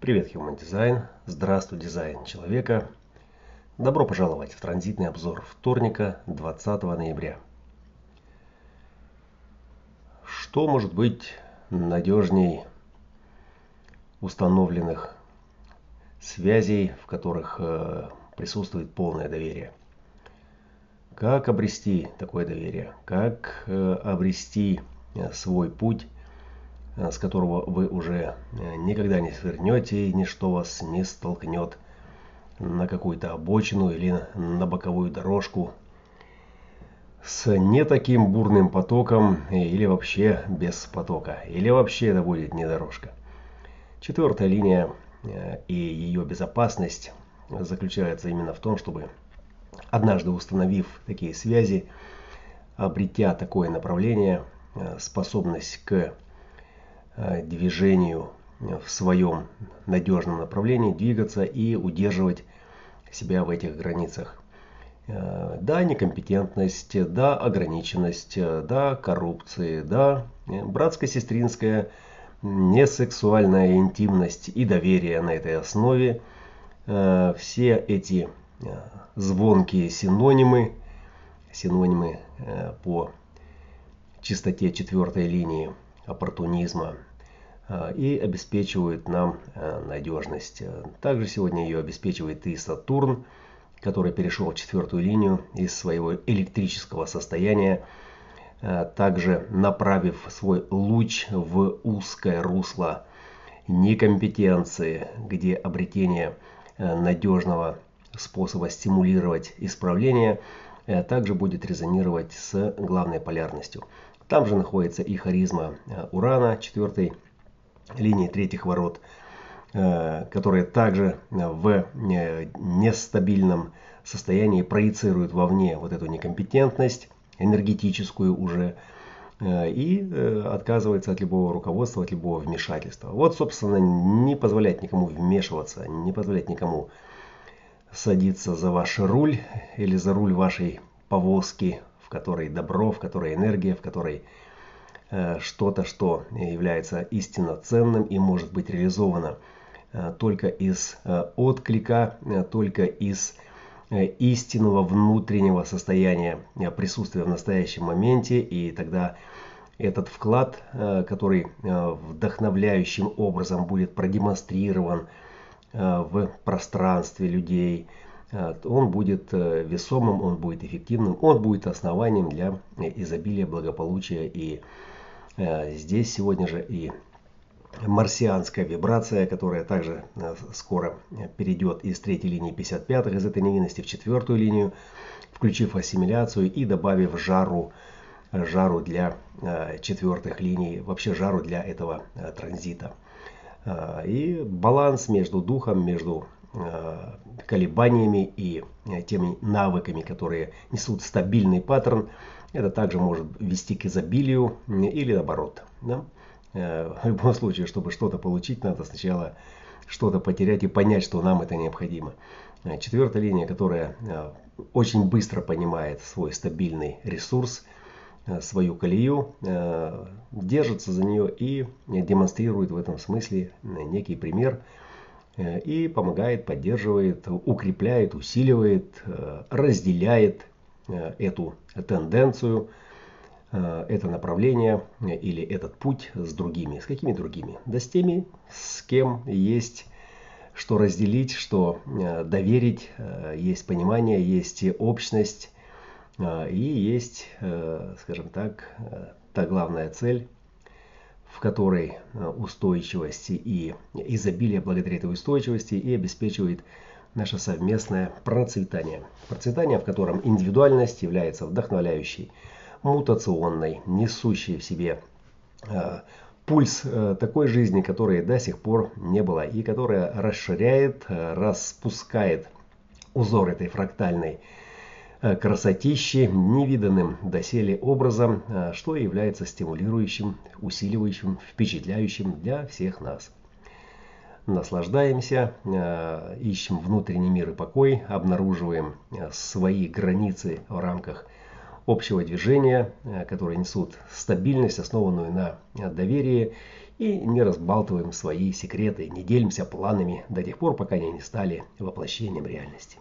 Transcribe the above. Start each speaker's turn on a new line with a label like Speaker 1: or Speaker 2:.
Speaker 1: Привет, Human Design. Здравствуй, дизайн человека. Добро пожаловать в транзитный обзор вторника, 20 ноября. Что может быть надежней установленных связей, в которых э, присутствует полное доверие? Как обрести такое доверие? Как э, обрести э, свой путь с которого вы уже э, никогда не свернете, и ничто вас не столкнет на какую-то обочину или на боковую дорожку с не таким бурным потоком э, или вообще без потока, или вообще это будет не дорожка. Четвертая линия и ее безопасность заключается именно в том, чтобы однажды установив такие связи, обретя такое направление, способность к Э, движению в своем надежном направлении, двигаться и удерживать себя в этих границах. Э, да, некомпетентность, да, ограниченность, да, коррупции, да, братско-сестринская, несексуальная интимность и доверие на этой основе. Э, все эти звонкие синонимы, синонимы по чистоте четвертой линии – оппортунизма и обеспечивают нам а, надежность. Также сегодня ее обеспечивает и Сатурн, который перешел в четвертую линию из своего электрического состояния, а, также направив свой луч в узкое русло некомпетенции, где обретение надежного способа стимулировать исправление также будет резонировать с главной полярностью. Там же находится и харизма э, Урана, четвертой линии третьих ворот, э, которые также в э, нестабильном состоянии проецируют вовне вот эту некомпетентность энергетическую уже и отказывается от любого руководства, от любого вмешательства. Вот, собственно, не позволять никому вмешиваться, не позволять никому садиться за ваш руль или за руль вашей повозки которой добро, в которой энергия, в которой э, что-то, что является истинно ценным и может быть реализовано э, только из э, отклика, только из истинного внутреннего состояния присутствия в настоящем моменте. И тогда этот вклад, который вдохновляющим образом будет продемонстрирован в пространстве людей, Э, он будет э, весомым, он будет эффективным, он будет основанием для изобилия, благополучия. И э, здесь сегодня же и марсианская вибрация, которая также скоро перейдет из третьей линии 55 из этой невинности в четвертую линию, включив ассимиляцию и добавив жару, жару для четвертых линий, вообще жару для этого транзита. И баланс между духом, между Э, колебаниями и э, теми навыками, которые несут стабильный паттерн, это также может вести к изобилию или наоборот. Да? Э, в любом случае, чтобы что-то получить, надо сначала что-то потерять и понять, что нам это необходимо. Четвертая линия, которая очень быстро понимает свой стабильный ресурс, свою колею, держится за нее и демонстрирует в этом смысле некий пример – Э, и помогает, поддерживает, укрепляет, усиливает, э, разделяет э, эту тенденцию, это направление или этот путь с другими. С какими другими? Да с теми, с кем есть что разделить, что доверить, есть понимание, есть общность и есть, скажем так, та главная цель, в которой э, устойчивости и изобилие благодаря этой устойчивости и обеспечивает наше совместное процветание. Процветание, в котором индивидуальность является вдохновляющей, мутационной, несущей в себе э, пульс э, такой жизни, которой до сих пор не было и которая расширяет, э, распускает узор этой фрактальной красотищи невиданным доселе образом, э, что является стимулирующим, усиливающим, впечатляющим для всех нас. Наслаждаемся, э, ищем внутренний мир и покой, обнаруживаем свои границы в рамках общего движения, которые несут стабильность, основанную на доверии, и не разбалтываем свои секреты, не делимся планами до тех пор, пока они не стали воплощением реальности.